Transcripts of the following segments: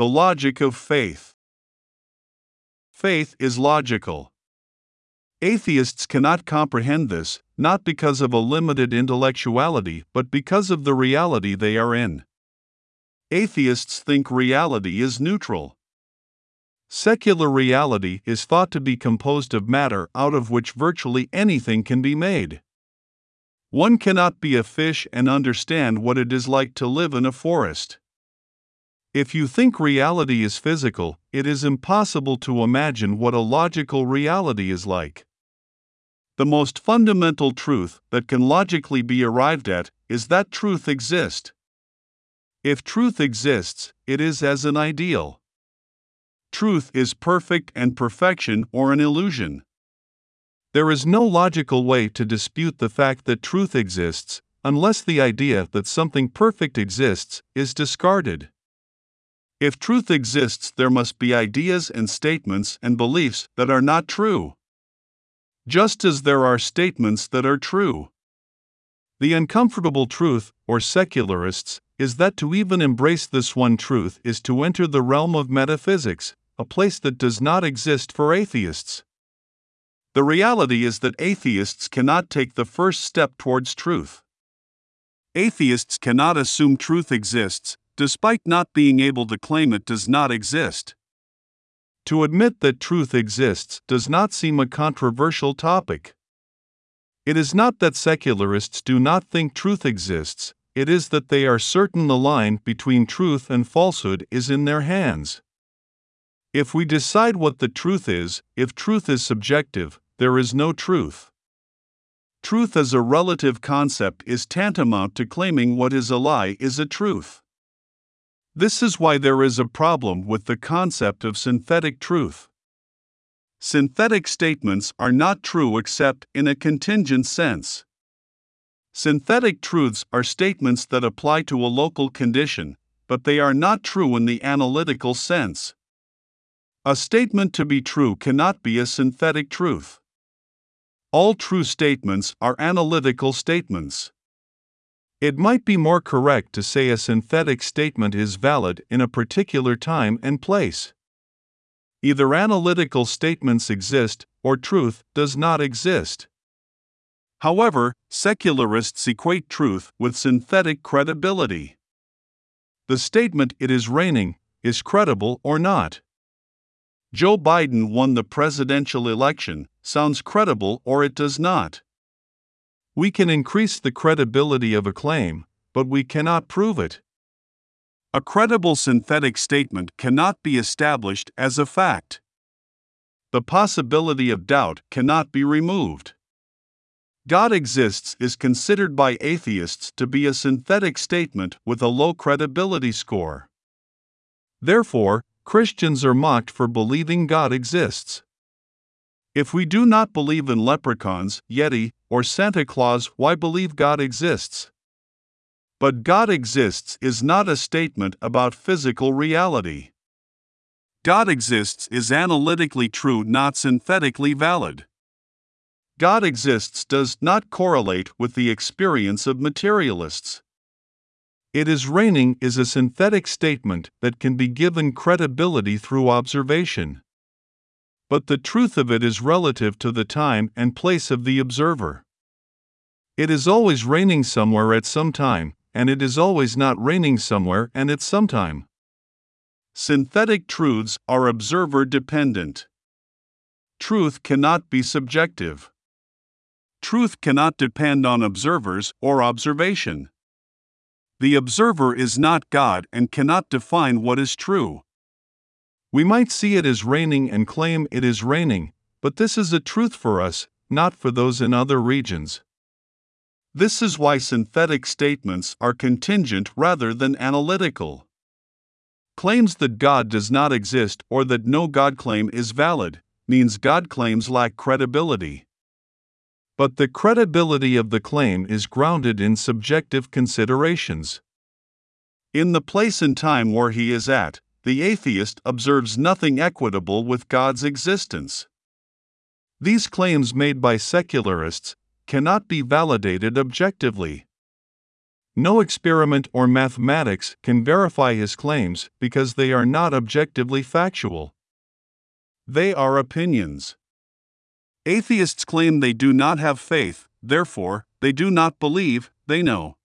The logic of faith. Faith is logical. Atheists cannot comprehend this, not because of a limited intellectuality, but because of the reality they are in. Atheists think reality is neutral. Secular reality is thought to be composed of matter out of which virtually anything can be made. One cannot be a fish and understand what it is like to live in a forest. If you think reality is physical, it is impossible to imagine what a logical reality is like. The most fundamental truth that can logically be arrived at is that truth exists. If truth exists, it is as an ideal. Truth is perfect and perfection or an illusion. There is no logical way to dispute the fact that truth exists, unless the idea that something perfect exists is discarded. If truth exists, there must be ideas and statements and beliefs that are not true. Just as there are statements that are true. The uncomfortable truth, or secularists, is that to even embrace this one truth is to enter the realm of metaphysics, a place that does not exist for atheists. The reality is that atheists cannot take the first step towards truth. Atheists cannot assume truth exists, despite not being able to claim it does not exist. To admit that truth exists does not seem a controversial topic. It is not that secularists do not think truth exists, it is that they are certain the line between truth and falsehood is in their hands. If we decide what the truth is, if truth is subjective, there is no truth. Truth as a relative concept is tantamount to claiming what is a lie is a truth. This is why there is a problem with the concept of synthetic truth. Synthetic statements are not true except in a contingent sense. Synthetic truths are statements that apply to a local condition, but they are not true in the analytical sense. A statement to be true cannot be a synthetic truth. All true statements are analytical statements. It might be more correct to say a synthetic statement is valid in a particular time and place. Either analytical statements exist or truth does not exist. However, secularists equate truth with synthetic credibility. The statement it is raining is credible or not. Joe Biden won the presidential election sounds credible or it does not. We can increase the credibility of a claim, but we cannot prove it. A credible synthetic statement cannot be established as a fact. The possibility of doubt cannot be removed. God exists is considered by atheists to be a synthetic statement with a low credibility score. Therefore, Christians are mocked for believing God exists. If we do not believe in leprechauns, Yeti, or Santa Claus, why believe God exists? But God exists is not a statement about physical reality. God exists is analytically true, not synthetically valid. God exists does not correlate with the experience of materialists. It is raining is a synthetic statement that can be given credibility through observation. But the truth of it is relative to the time and place of the observer. It is always raining somewhere at some time, and it is always not raining somewhere and at some time. Synthetic truths are observer dependent. Truth cannot be subjective. Truth cannot depend on observers or observation. The observer is not God and cannot define what is true. We might see it as raining and claim it is raining, but this is a truth for us, not for those in other regions. This is why synthetic statements are contingent rather than analytical. Claims that God does not exist or that no God claim is valid means God claims lack credibility. But the credibility of the claim is grounded in subjective considerations. In the place and time where he is at, the atheist observes nothing equitable with God's existence. These claims made by secularists cannot be validated objectively. No experiment or mathematics can verify his claims because they are not objectively factual. They are opinions. Atheists claim they do not have faith, therefore, they do not believe, they know.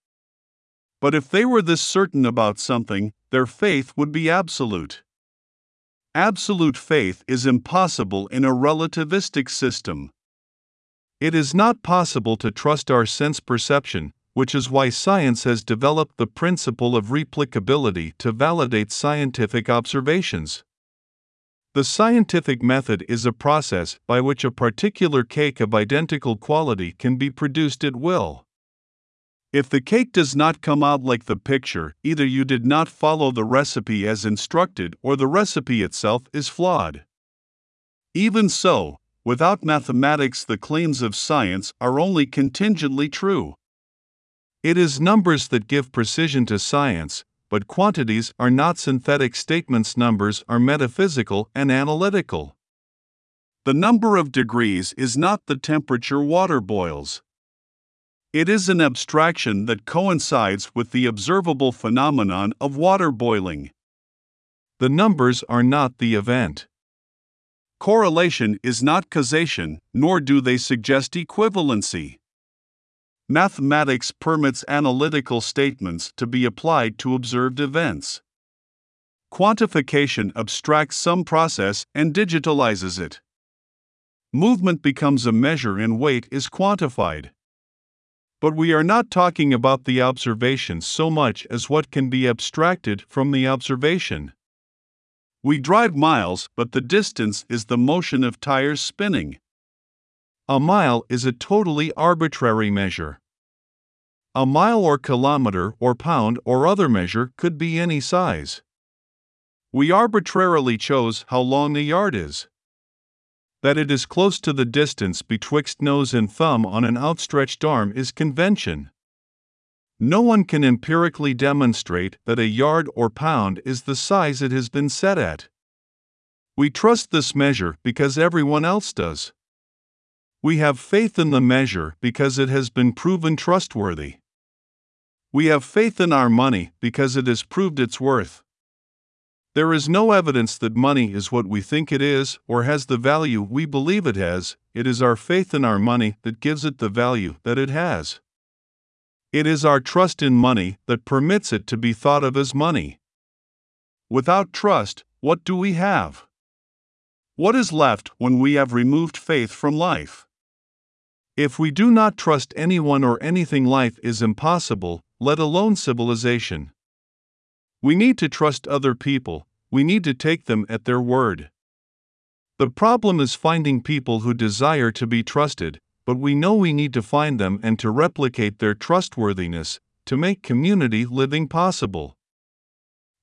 But if they were this certain about something, their faith would be absolute. Absolute faith is impossible in a relativistic system. It is not possible to trust our sense perception, which is why science has developed the principle of replicability to validate scientific observations. The scientific method is a process by which a particular cake of identical quality can be produced at will. If the cake does not come out like the picture, either you did not follow the recipe as instructed or the recipe itself is flawed. Even so, without mathematics, the claims of science are only contingently true. It is numbers that give precision to science, but quantities are not synthetic statements, numbers are metaphysical and analytical. The number of degrees is not the temperature water boils. It is an abstraction that coincides with the observable phenomenon of water boiling. The numbers are not the event. Correlation is not causation, nor do they suggest equivalency. Mathematics permits analytical statements to be applied to observed events. Quantification abstracts some process and digitalizes it. Movement becomes a measure and weight is quantified. But we are not talking about the observation so much as what can be abstracted from the observation. We drive miles, but the distance is the motion of tires spinning. A mile is a totally arbitrary measure. A mile or kilometer or pound or other measure could be any size. We arbitrarily chose how long a yard is. That it is close to the distance betwixt nose and thumb on an outstretched arm is convention. No one can empirically demonstrate that a yard or pound is the size it has been set at. We trust this measure because everyone else does. We have faith in the measure because it has been proven trustworthy. We have faith in our money because it has proved its worth. There is no evidence that money is what we think it is or has the value we believe it has, it is our faith in our money that gives it the value that it has. It is our trust in money that permits it to be thought of as money. Without trust, what do we have? What is left when we have removed faith from life? If we do not trust anyone or anything, life is impossible, let alone civilization. We need to trust other people, we need to take them at their word. The problem is finding people who desire to be trusted, but we know we need to find them and to replicate their trustworthiness to make community living possible.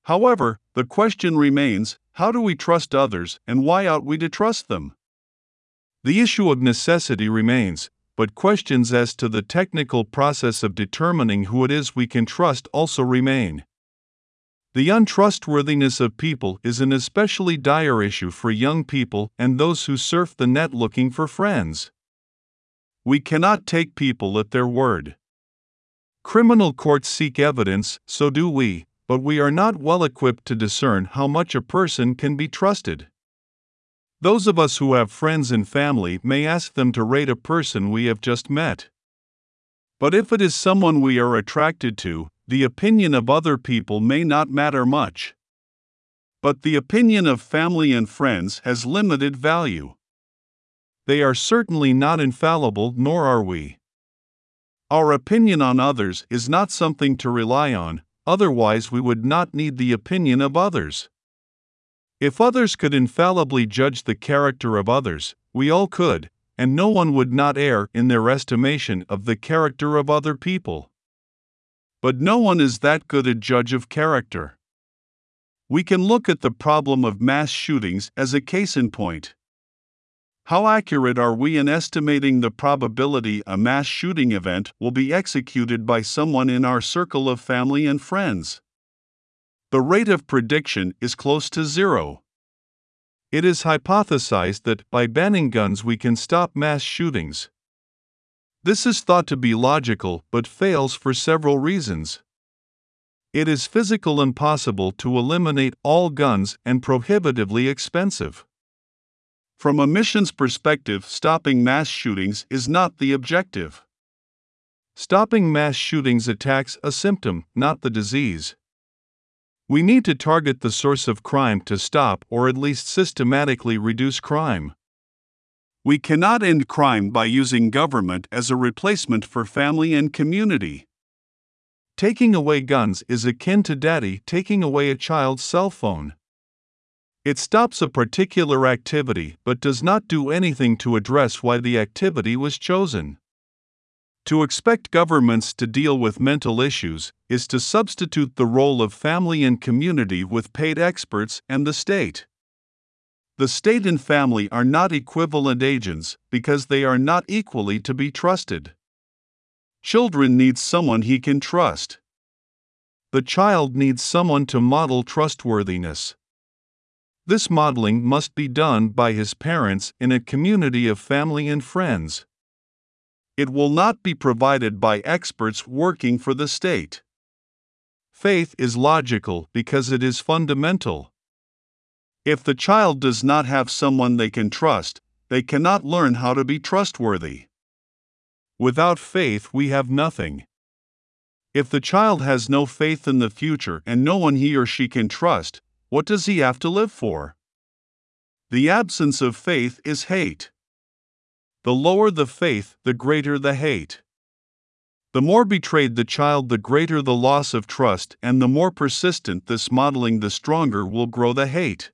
However, the question remains how do we trust others and why ought we to trust them? The issue of necessity remains but questions as to the technical process of determining who it is we can trust also remain. The untrustworthiness of people is an especially dire issue for young people and those who surf the net looking for friends. We cannot take people at their word. Criminal courts seek evidence, so do we, but we are not well equipped to discern how much a person can be trusted. Those of us who have friends and family may ask them to rate a person we have just met. But if it is someone we are attracted to, the opinion of other people may not matter much. But the opinion of family and friends has limited value. They are certainly not infallible, nor are we. Our opinion on others is not something to rely on, otherwise, we would not need the opinion of others. If others could infallibly judge the character of others, we all could, and no one would not err in their estimation of the character of other people. But no one is that good a judge of character. We can look at the problem of mass shootings as a case in point. How accurate are we in estimating the probability a mass shooting event will be executed by someone in our circle of family and friends? the rate of prediction is close to zero. It is hypothesized that by banning guns we can stop mass shootings. This is thought to be logical but fails for several reasons. It is physical impossible to eliminate all guns and prohibitively expensive. From a mission's perspective, stopping mass shootings is not the objective. Stopping mass shootings attacks a symptom, not the disease. We need to target the source of crime to stop or at least systematically reduce crime. We cannot end crime by using government as a replacement for family and community. Taking away guns is akin to daddy taking away a child's cell phone. It stops a particular activity but does not do anything to address why the activity was chosen. To expect governments to deal with mental issues is to substitute the role of family and community with paid experts and the state. The state and family are not equivalent agents because they are not equally to be trusted. Children need someone he can trust. The child needs someone to model trustworthiness. This modeling must be done by his parents in a community of family and friends. It will not be provided by experts working for the state. Faith is logical because it is fundamental. If the child does not have someone they can trust, they cannot learn how to be trustworthy. Without faith, we have nothing. If the child has no faith in the future and no one he or she can trust, what does he have to live for? The absence of faith is hate. The lower the faith, the greater the hate. The more betrayed the child, the greater the loss of trust, and the more persistent this modeling, the stronger will grow the hate.